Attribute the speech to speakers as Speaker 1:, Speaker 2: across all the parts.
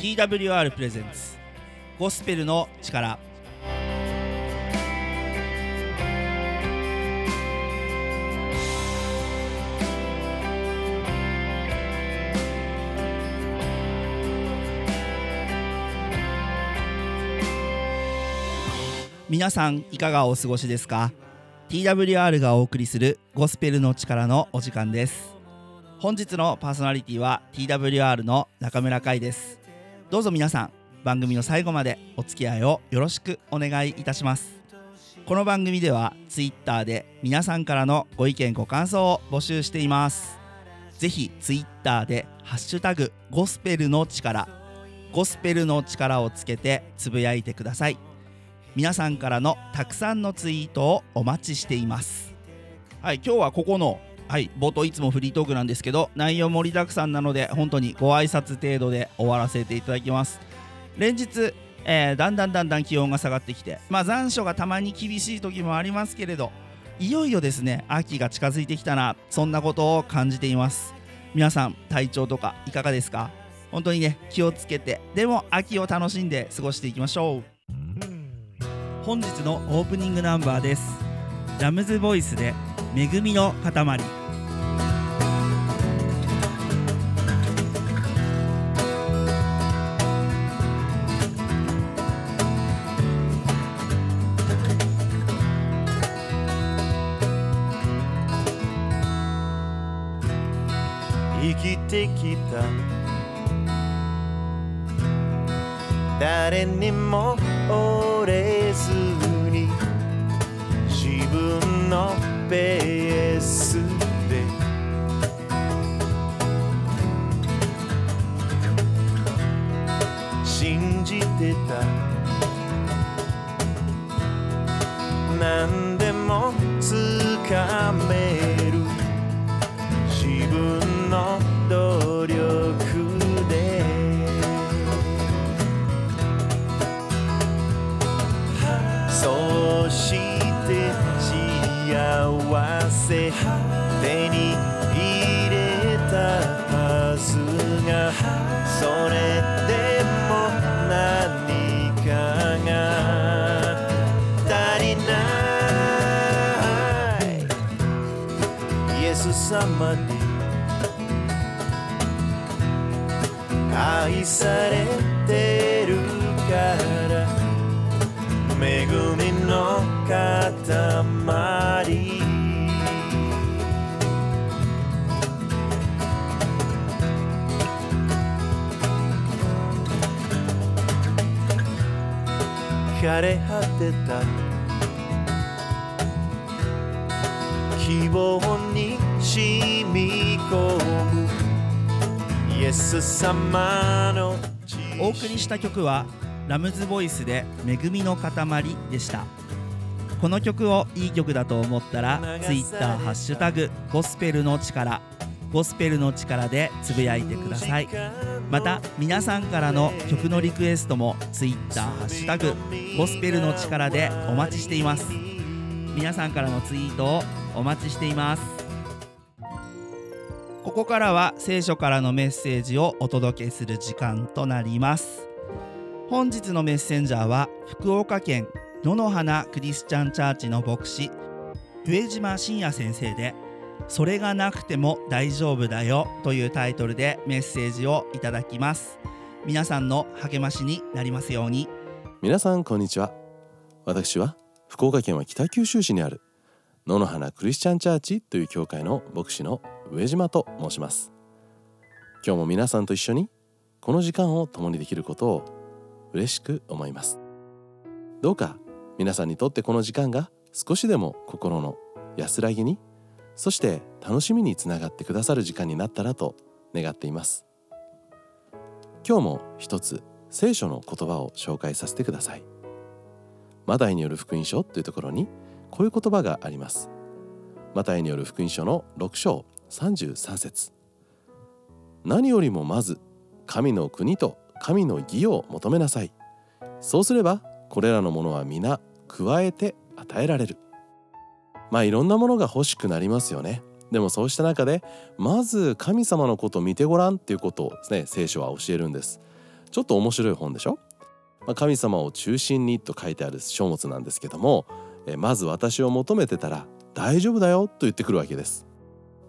Speaker 1: TWR プレゼンツゴスペルの力。皆さんいかがお過ごしですか？TWR がお送りするゴスペルの力のお時間です。本日のパーソナリティは TWR の中村海です。どうぞ皆さん番組の最後までお付き合いをよろしくお願いいたします。この番組では Twitter で皆さんからのご意見ご感想を募集しています。ぜひ Twitter でハッシュタグゴスペルの力ゴスペルの力をつけてつぶやいてください。皆さんからのたくさんのツイートをお待ちしています。はい今日はここのはい冒頭いつもフリートークなんですけど内容盛りだくさんなので本当にご挨拶程度で終わらせていただきます。連日、えー、だんだんだんだん気温が下がってきてまあ残暑がたまに厳しい時もありますけれどいよいよですね秋が近づいてきたなそんなことを感じています。皆さん体調とかいかがですか？本当にね気をつけてでも秋を楽しんで過ごしていきましょう。本日のオープニングナンバーです。ラムズボイスで恵みの塊。
Speaker 2: きた誰にも折れずに自分のペースで信じてた何ないイエス様に愛されてるから恵みの塊枯れ果てた希望に染み込む。イエス様の
Speaker 1: お送りした曲はラムズボイスで恵みの塊でした。この曲をいい曲だと思ったら Twitter ハッシュタグゴスペルの力ゴスペルの力でつぶやいてください。また皆さんからの曲のリクエストも Twitter ハッシュタグゴスペルの力でお待ちしています。皆さんからのツイートをお待ちしています。ここからは聖書からのメッセージをお届けする時間となります。本日のメッセンジャーは福岡県野の花クリスチャンチャーチの牧師上島信也先生で「それがなくても大丈夫だよ」というタイトルでメッセージをいただきます。皆さんの励ましになりますように。
Speaker 3: 皆さんこんにちは。私は福岡県は北九州市にある野の花クリスチャンチャーチという教会の牧師の上島と申します。今日も皆さんと一緒にこの時間を共にできることを嬉しく思います。どうか皆さんにとってこの時間が少しでも心の安らぎにそして楽しみにつながってくださる時間になったらと願っています。今日も一つ聖書の言葉を紹介させてください。マタイによる福音書というところにこういう言葉があります。マタイによる福音書の6章33節。何よりもまず神の国と神の義を求めなさい。そうすればこれらのものは皆加えて与えられる。まあいろんなものが欲しくなりますよね。でもそうした中でまず神様のことを見てごらんっていうことをですね聖書は教えるんです。ちょっと面白い本でしょ、まあ、神様を中心にと書いてある書物なんですけどもえまず私を求めてたら大丈夫だよと言ってくるわけです。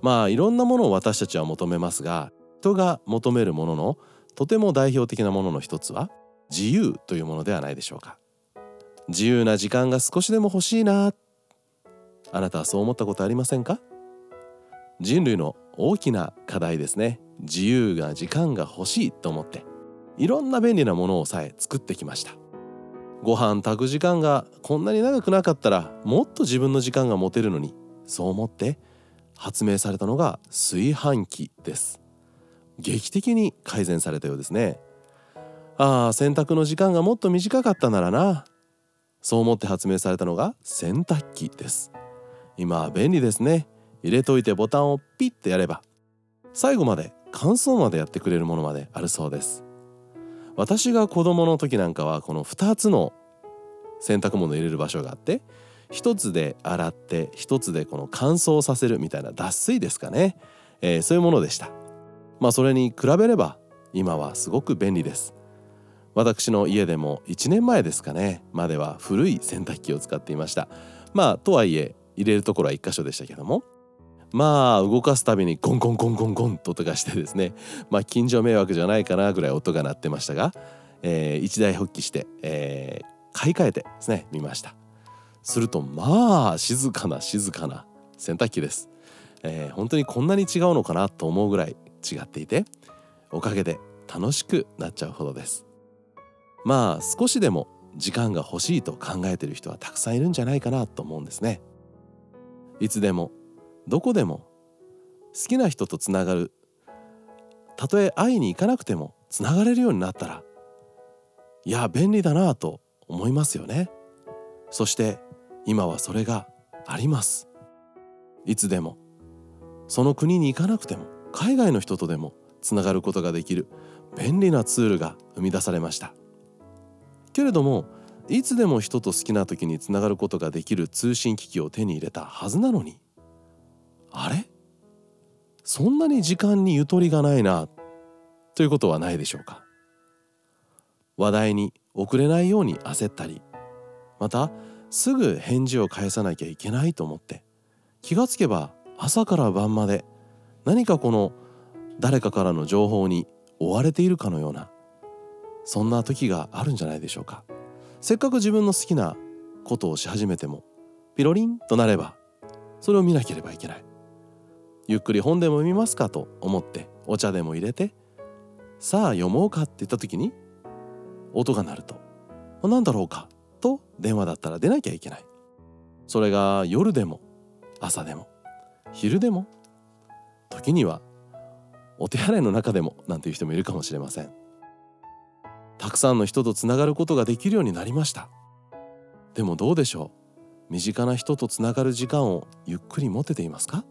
Speaker 3: まあいろんなものを私たちは求めますが人が求めるもののとても代表的なものの一つは自由というものではないでしょうか。自由な時間が少しでも欲しいなあなたはそう思ったことありませんか？人類の大きな課題ですね。自由な時間が欲しいと思っていろんな便利なものをさえ作ってきました。ご飯炊く時間がこんなに長くなかったらもっと自分の時間が持てるのにそう思って発明されたのが炊飯器です。劇的に改善されたようですね。ああ洗濯の時間がもっと短かったならな。そう思って発明されたのが洗濯機です。今は便利ですね。入れといてボタンをピッてやれば。最後まで乾燥までやってくれるものまであるそうです。私が子供の時なんかはこの2つの洗濯物を入れる場所があって1つで洗って1つでこの乾燥させるみたいな脱水ですかね、えー、そういうものでした。まあそれに比べれば今はすごく便利です。私の家でも1年前ですかねまでは古い洗濯機を使っていました。まあとはいえ入れるところは1箇所でしたけども。まあ動かすたびにゴンゴンゴンゴンゴンと音がしてですね。まあ近所迷惑じゃないかなぐらい音が鳴ってましたが、えー、一台発起して、えー、買い替えてですね見ました。するとまあ静かな静かな洗濯機です、えー、本当にこんなに違うのかなと思うぐらい違っていておかげで楽しくなっちゃうほどです。まあ少しでも時間が欲しいと考えてる人はたくさんいるんじゃないかなと思うんですね。いつでもどこでも好きな人とつながる。たとえ会いに行かなくてもつながれるようになったらいや便利だなと思いますよね。そして今はそれがあります。いつでも。その国に行かなくても海外の人とでもつながることができる便利なツールが生み出されました。けれどもいつでも人と好きな時につながることができる通信機器を手に入れたはずなのに。あれ？そんなに時間にゆとりがないなということはないでしょうか。話題に遅れないように焦ったりまたすぐ返事を返さなきゃいけないと思って気がつけば朝から晩まで何かこの誰かからの情報に追われているかのようなそんな時があるんじゃないでしょうか。せっかく自分の好きなことをし始めてもピロリンとなればそれを見なければいけない。ゆっくり本でも読みますかと思ってお茶でも入れてさあ読もうかって言った時に音が鳴ると何だろうか。電話だったら出なきゃいけない。それが夜でも朝でも昼でも時にはお手洗いの中でもなんていう人もいるかもしれません。たくさんの人とつながることができるようになりました。でもどうでしょう？身近な人とつながる時間をゆっくり持てていますか？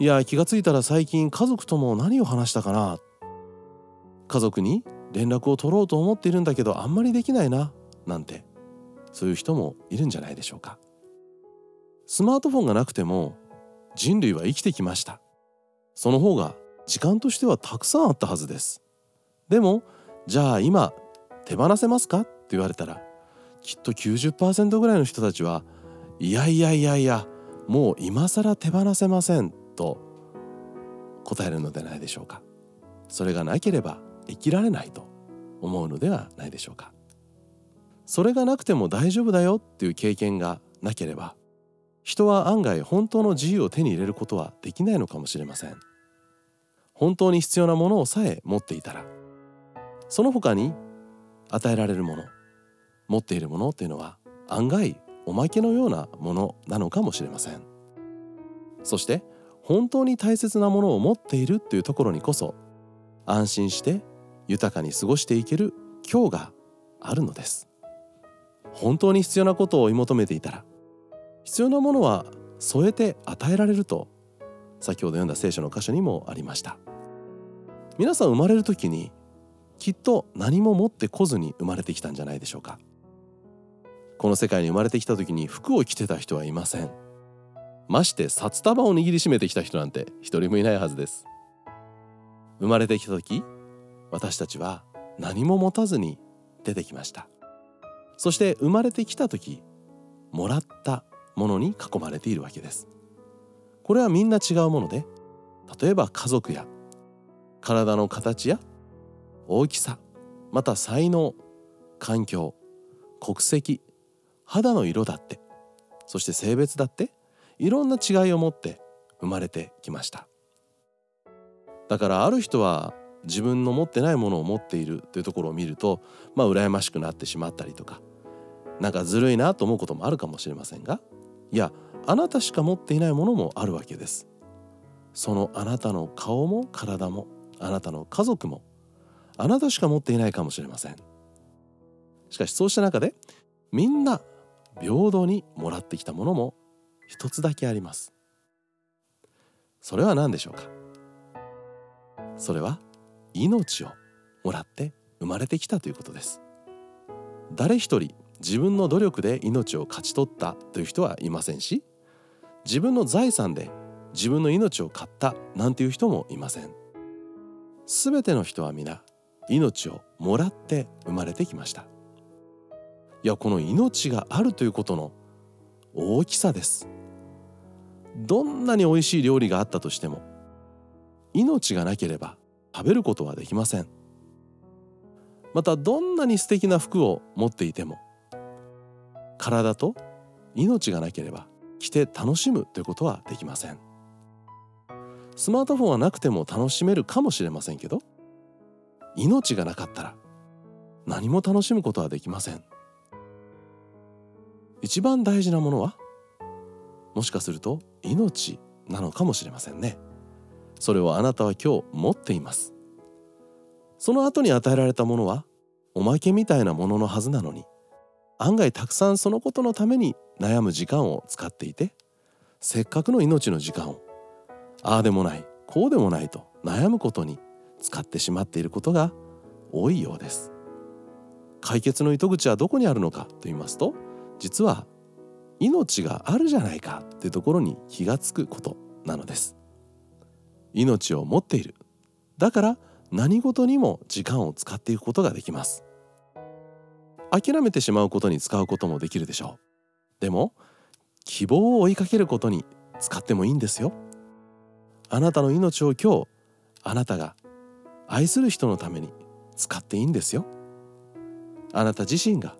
Speaker 3: いや気がついたら最近家族とも何を話したかな。家族に連絡を取ろうと思っているんだけどあんまりできないななんて。そういう人もいるんじゃないでしょうか。スマートフォンがなくても人類は生きてきました。その方が時間としてはたくさんあったはずです。でもじゃあ今手放せますか？って言われたらきっと90%ぐらいの人たちはいやいやいやいやもう今更手放せませんと答えるのではないでしょうか。それがなければ生きられないと思うのではないでしょうか。それがなくても大丈夫だよっていう経験がなければ人は案外本当の自由を手に入れることはできないのかもしれません。本当に必要なものをさえ持っていたらその他に与えられるもの持っているものっていうのは案外おまけのようなものなのかもしれません。そして本当に大切なものを持っているというところにこそ安心して豊かに過ごしていける今日があるのです。本当に必要なことを追い求めていたら必要なものは添えて与えられると先ほど読んだ聖書の箇所にもありました。皆さん生まれる時にきっと何も持ってこずに生まれてきたんじゃないでしょうか。この世界に生まれてきた時に服を着てた人はいません。まして札束を握りしめてきた人なんて一人もいないはずです。生まれてきた時私たちは何も持たずに出てきました。そして生まれてきた時もらったものに囲まれているわけです。これはみんな違うもので例えば家族や体の形や大きさまた才能環境国籍肌の色だってそして性別だっていろんな違いを持って生まれてきました。だからある人は自分の持ってないものを持っているというところを見るとまあ羨ましくなってしまったりとかなんかずるいなと思うこともあるかもしれませんがいやあなたしか持っていないものもあるわけです。そのあなたの顔も体もあなたの家族もあなたしか持っていないかもしれません。しかしそうした中でみんな平等にもらってきたものも一つだけあります。それは何でしょうか？それは命をもらって生まれてきたということです。誰一人自分の努力で命を勝ち取ったという人はいませんし自分の財産で自分の命を買ったなんていう人もいません。全ての人は皆命をもらって生まれてきました。いやこの命があるということの大きさです。どんなに美味しい料理があったとしても命がなければ食べることはできません。またどんなに素敵な服を持っていても体と命がなければ着て楽しむということはできません。スマートフォンはなくても楽しめるかもしれませんけど命がなかったら何も楽しむことはできません。一番大事なものはもしかすると命なのかもしれませんね。それをあなたは今日持っています。その後に与えられたものはおまけみたいなもののはずなのに案外たくさんそのことのために悩む時間を使っていてせっかくの命の時間をああでもないこうでもないと悩むことに使ってしまっていることが多いようです。解決の糸口はどこにあるのかと言いますと実は命があるじゃないかっていうところに気がつくことなのです。命を持っている。だから何事にも時間を使っていくことができます。諦めてしまうことに使うこともできるでしょう。でも希望を追いかけることに使ってもいいんですよ。あなたの命を今日あなたが愛する人のために使っていいんですよ。あなた自身が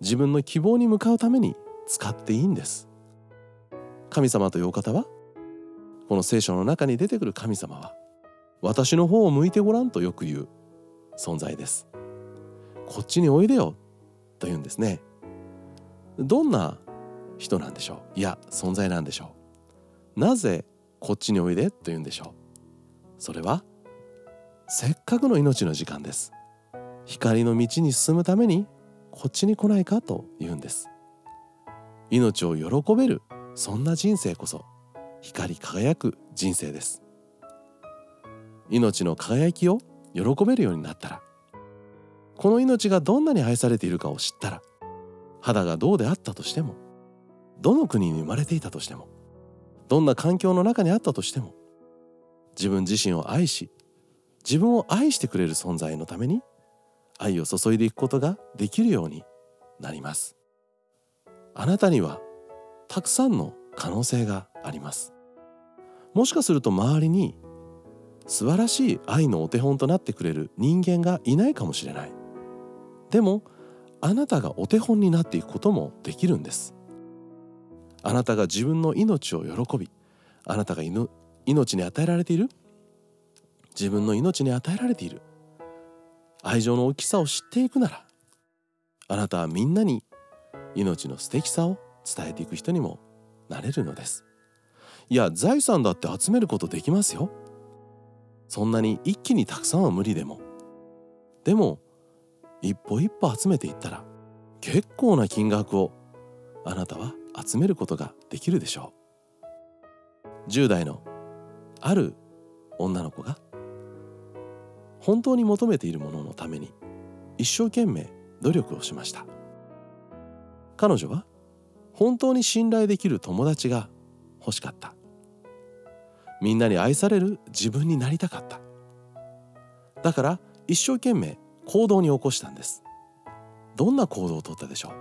Speaker 3: 自分の希望に向かうために使っていいんです。神様というお方はこの聖書の中に出てくる神様は私の方を向いてごらんとよく言う存在です。こっちにおいでよ。と言うんですね。どんな人なんでしょう？いや存在なんでしょう？なぜこっちにおいでと言うんでしょう？それはせっかくの命の時間です。光の道に進むためにこっちに来ないかと言うんです。命を喜べるそんな人生こそ光り輝く人生です。命の輝きを喜べるようになったらこの命がどんなに愛されているかを知ったら肌がどうであったとしてもどの国に生まれていたとしてもどんな環境の中にあったとしても自分自身を愛し自分を愛してくれる存在のために愛を注いでいくことができるようになります。あなたにはたくさんの可能性があります。もしかすると周りに素晴らしい愛のお手本となってくれる人間がいないかもしれない。でもあなたがお手本になっていくこともできるんです。あなたが自分の命を喜びあなたが命に与えられている？自分の命に与えられている。愛情の大きさを知っていくならあなたはみんなに命の素敵さを伝えていく人にもなれるのです。いや財産だって集めることできますよ。そんなに一気にたくさんは無理でも。でも一歩一歩集めていったら結構な金額をあなたは集めることができるでしょう。10代のある女の子が本当に求めているもののために一生懸命努力をしました。彼女は本当に信頼できる友達が欲しかった。みんなに愛される自分になりたかった。だから一生懸命行動に起こしたんです。どんな行動をとったでしょう？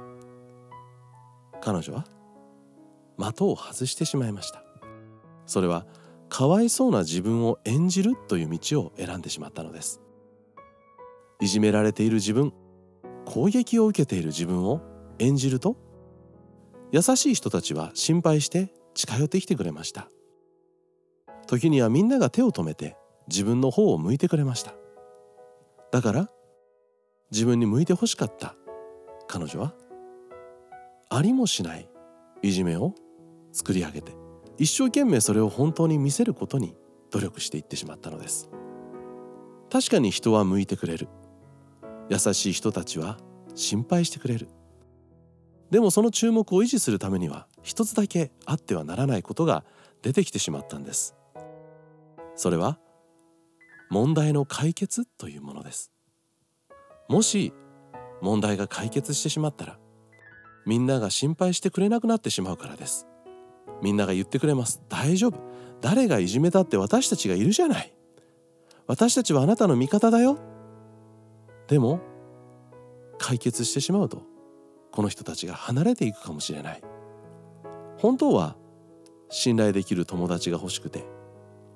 Speaker 3: 彼女は的を外してしまいました。それはかわいそうな自分を演じるという道を選んでしまったのです。いじめられている自分攻撃を受けている自分を演じると優しい人たちは心配して近寄ってきてくれました。時にはみんなが手を止めて自分の方を向いてくれました。だから自分に向いてほしかった。彼女はありもしないいじめを作り上げて一生懸命それを本当に見せることに努力していってしまったのです。確かに人は向いてくれる。優しい人たちは心配してくれる。でもその注目を維持するためには一つだけあってはならないことが出てきてしまったんです。それは問題の解決というものです。もし問題が解決してしまったらみんなが心配してくれなくなってしまうからです。みんなが言ってくれます。大丈夫。誰がいじめたって私たちがいるじゃない。私たちはあなたの味方だよ。でも解決してしまうとこの人たちが離れていくかもしれない。本当は信頼できる友達が欲しくて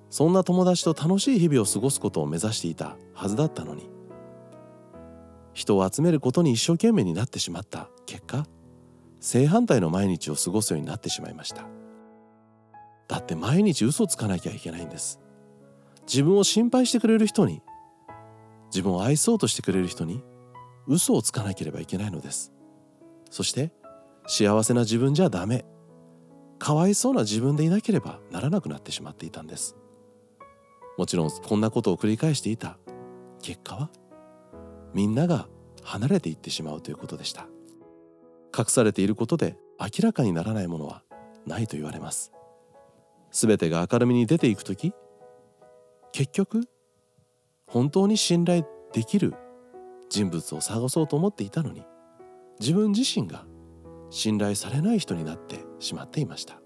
Speaker 3: そんな友達と楽しい日々を過ごすことを目指していたはずだったのに人を集めることに一生懸命になってしまった。結果正反対の毎日を過ごすようになってしまいました。だって毎日嘘をつかなきゃいけないんです。自分を心配してくれる人に自分を愛そうとしてくれる人に嘘をつかなければいけないのです。そして幸せな自分じゃダメ。かわいそうな自分でいなければならなくなってしまっていたんです。もちろんこんなことを繰り返していた。結果はみんなが離れていってしまうということでした。隠されていることで明らかにならないものはないと言われます。全てが明るみに出ていく時結局本当に信頼できる人物を探そうと思っていたのに自分自身が信頼されない人になってしまっていました。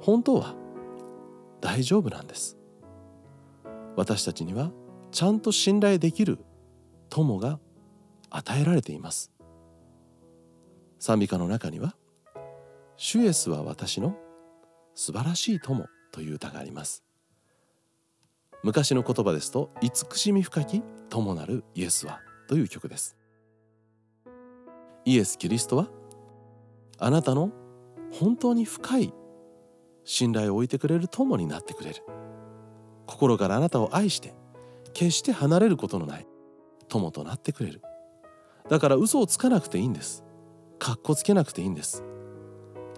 Speaker 3: 本当は大丈夫なんです。私たちにはちゃんと信頼できる友が与えられています。賛美歌の中には「主イエスは私の素晴らしい友」という歌があります。昔の言葉ですと「慈しみ深き友なるイエスは」という曲です。イエス・キリストはあなたの本当に深い信頼を置いてくれる友になってくれる。心からあなたを愛して決して離れることのない。友となってくれる。だから嘘をつかなくていいんです。かっこつけなくていいんです。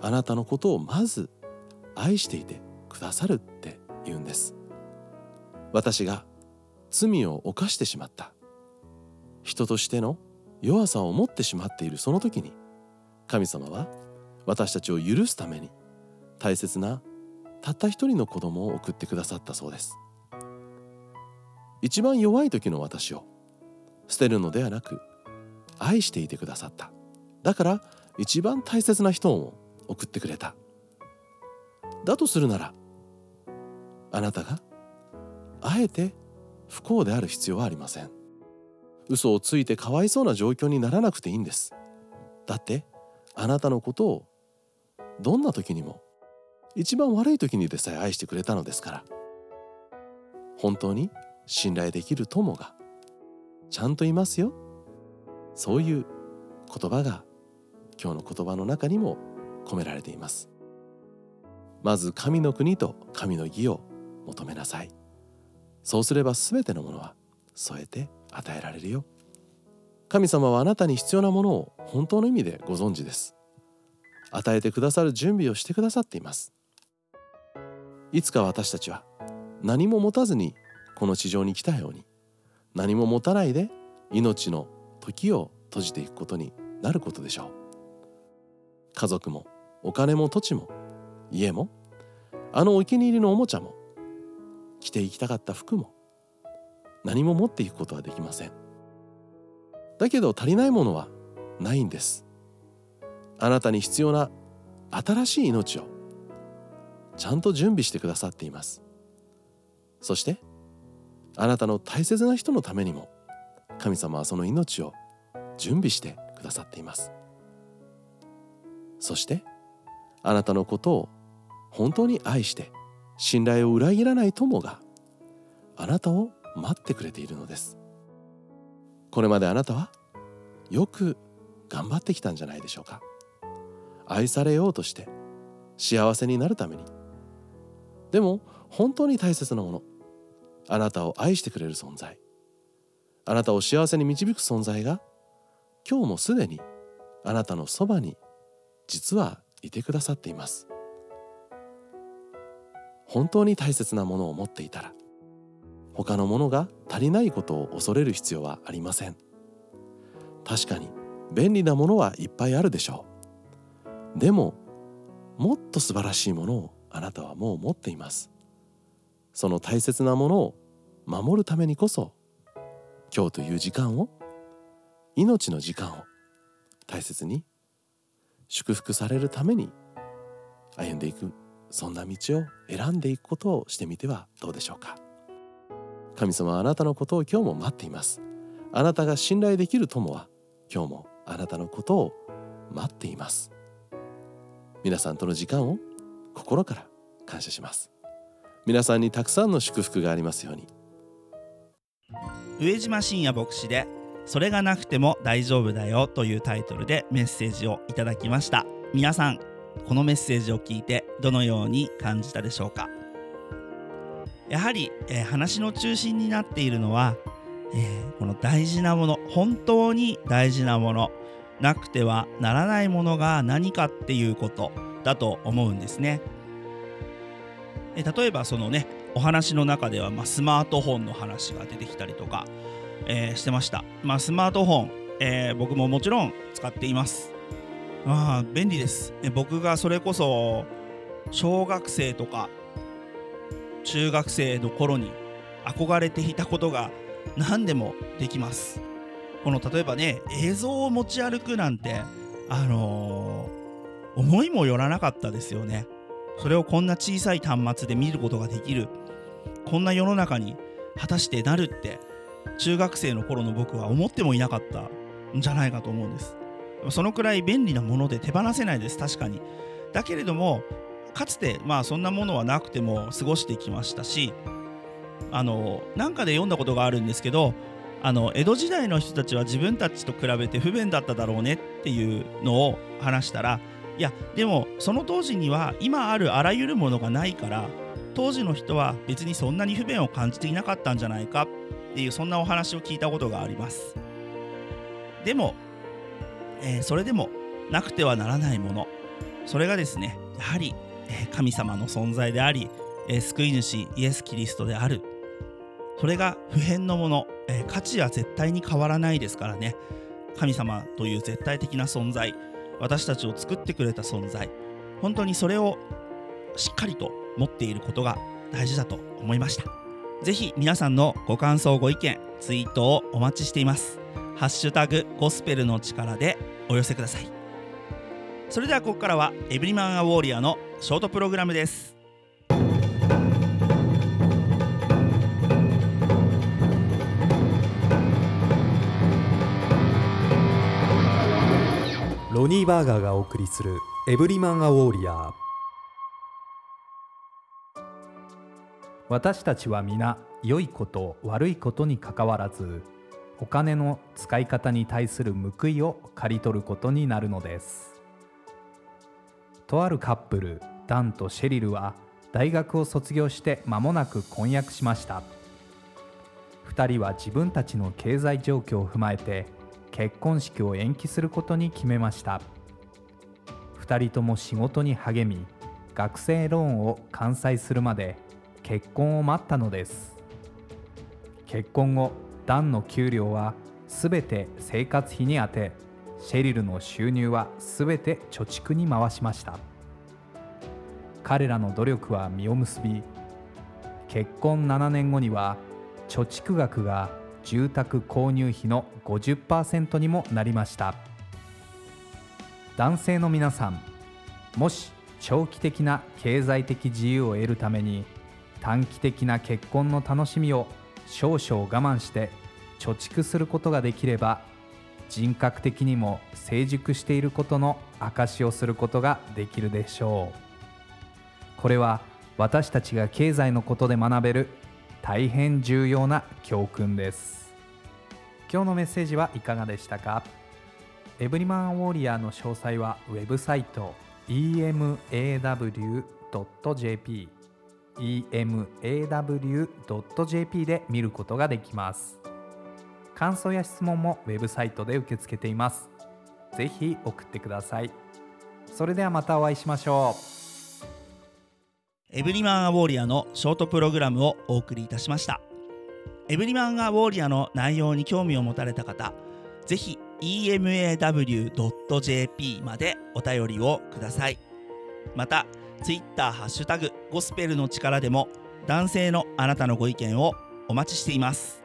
Speaker 3: あなたのことをまず愛していてくださるって言うんです。私が罪を犯してしまった。人としての弱さを持ってしまっているその時に神様は私たちを許すために大切なたった一人の子供を送ってくださったそうです。一番弱い時の私を捨てるのではなく愛していてくださった。だから一番大切な人を送ってくれた。だとするならあなたがあえて不幸である必要はありません。嘘をついてかわいそうな状況にならなくていいんです。だってあなたのことをどんな時にも一番悪い時にでさえ愛してくれたのですから。本当に信頼できる友がちゃんといますよ。そういう言葉が今日の言葉の中にも込められています。まず神の国と神の義を求めなさい。そうすれば全てのものは添えて与えられるよ。神様はあなたに必要なものを本当の意味でご存知です。与えてくださる準備をしてくださっています。いつか私たちは何も持たずにこの地上に来たように何も持たないで命の時を閉じていくことになることでしょう。家族もお金も土地も家もあのお気に入りのおもちゃも着ていきたかった服も何も持っていくことはできません。だけど足りないものはないんです。あなたに必要な新しい命をちゃんと準備してくださっています。そしてあなたの大切な人のためにも神様はその命を準備してくださっています。そしてあなたのことを本当に愛して信頼を裏切らない友があなたを待ってくれているのです。これまであなたはよく頑張ってきたんじゃないでしょうか。愛されようとして幸せになるために。でも本当に大切なものあなたを愛してくれる存在。あなたを幸せに導く存在が今日もすでにあなたのそばに実はいてくださっています。本当に大切なものを持っていたら他のものが足りないことを恐れる必要はありません。確かに便利なものはいっぱいあるでしょう。でももっと素晴らしいものをあなたはもう持っています。その大切なものを守るためにこそ今日という時間を命の時間を大切に祝福されるために歩んでいくそんな道を選んでいくことをしてみてはどうでしょうか。神様はあなたのことを今日も待っています。あなたが信頼できる友は今日もあなたのことを待っています。皆さんとの時間を心から感謝します。皆さんにたくさんの祝福がありますように。
Speaker 1: 上島信也牧師で「それがなくても大丈夫だよ」というタイトルでメッセージをいただきました。皆さんこのメッセージを聞いてどのように感じたでしょうか？やはり、えー話の中心になっているのは、えーこの大事なもの本当に大事なものなくてはならないものが何かっていうことだと思うんですね。え例えばそのねお話の中では、まあ、スマートフォンの話が出てきたりとか、えーしてました、まあ、スマートフォン、えー僕ももちろん使っています。あー便利です。僕がそれこそ小学生とか中学生の頃に憧れていたことが何でもできます。この例えばね映像を持ち歩くなんてあのー思いもよらなかったですよね。それをこんな小さい端末で見ることができる。こんな世の中に果たしてなるって中学生の頃の僕は思ってもいなかったんじゃないかと思うんです。そのくらい便利なもので手放せないです確かに。だけれどもかつてまあそんなものはなくても過ごしてきましたしあのなんかで読んだことがあるんですけどあの江戸時代の人たちは自分たちと比べて不便だっただろうねっていうのを話したらいやでもその当時には今あるあらゆるものがないから当時の人は別にそんなに不便を感じていなかったんじゃないかっていうそんなお話を聞いたことがあります。でも、えーそれでもなくてはならないもの。それがですねやはり、え神様の存在であり、え救い主イエス・キリストである。それが不変のもの、え価値は絶対に変わらないですからね。神様という絶対的な存在。私たちを作ってくれた存在。本当にそれをしっかりと持っていることが大事だと思いました。ぜひ皆さんのご感想ご意見ツイートをお待ちしています。ハッシュタグゴスペルの力でお寄せください。それではここからはエブリマンアウォーリアのショートプログラムです。
Speaker 4: ロニー・バーガーがお送りするエブリマン・ア・ウォーリアー。私たちは皆良いこと悪いことにかかわらずお金の使い方に対する報いを刈り取ることになるのです。とあるカップルダンとシェリルは大学を卒業して間もなく婚約しました。2人は自分たちの経済状況を踏まえて結婚式を延期することに決めました。2人とも仕事に励み学生ローンを完済するまで結婚を待ったのです。結婚後ダンの給料は全て生活費に充てシェリルの収入は全て貯蓄に回しました。彼らの努力は実を結び結婚7年後には貯蓄額が住宅購入費の50%にもなりました。男性の皆さんもし長期的な経済的自由を得るために短期的な結婚の楽しみを少々我慢して貯蓄することができれば人格的にも成熟していることの証をすることができるでしょう。これは私たちが経済のことで学べる大変重要な教訓です。今日のメッセージはいかがでしたか？エブリマンウォーリアーの詳細はウェブサイト emaw.jp emaw.jp で見ることができます。感想や質問もウェブサイトで受け付けています。ぜひ送ってください。それではまたお会いしましょう。
Speaker 1: エブリマンアウォーリアのショートプログラムをお送りいたしました。エブリマンアウォーリアの内容に興味を持たれた方ぜひ emaw.jp までお便りをください。また Twitter ハッシュタグゴスペルの力でも男性のあなたのご意見をお待ちしています。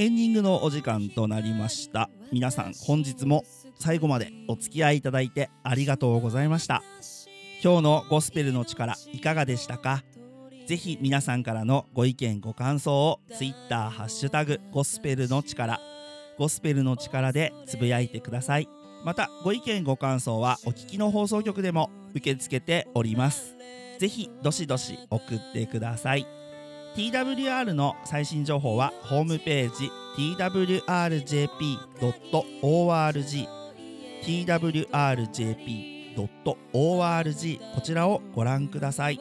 Speaker 1: エンディングのお時間となりました。皆さん本日も最後までお付き合いいただいてありがとうございました。今日のゴスペルの力いかがでしたか？ぜひ皆さんからのご意見ご感想を Twitter ハッシュタグゴスペルの力ゴスペルの力でつぶやいてください。またご意見ご感想はお聞きの放送局でも受け付けております。ぜひどしどし送ってください。TWR の最新情報はホームページ twrjp.org twrjp.org こちらをご覧ください。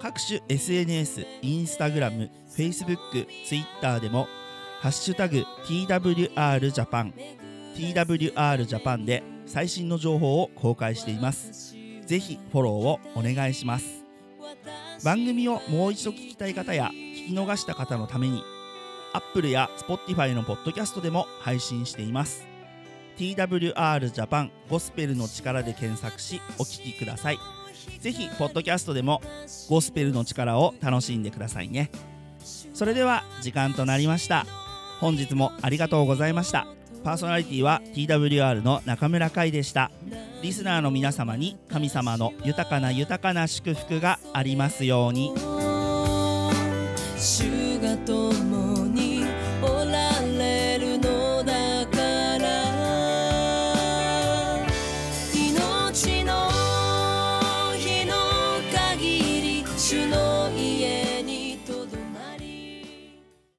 Speaker 1: 各種 SNS、インスタグラム、Facebook、Twitter でもハッシュタグ TWRJAPAN TWRJAPAN で最新の情報を公開しています。ぜひフォローをお願いします。番組をもう一度聞きたい方や聞き逃した方のために Apple や Spotify のポッドキャストでも配信しています。TWR Japan ゴスペルの力で検索しお聞きください。ぜひポッドキャストでもゴスペルの力を楽しんでくださいね。それでは時間となりました。本日もありがとうございました。パーソナリティは TWR の中村海でした。リスナーの皆様に神様の豊かな豊かな祝福がありますように。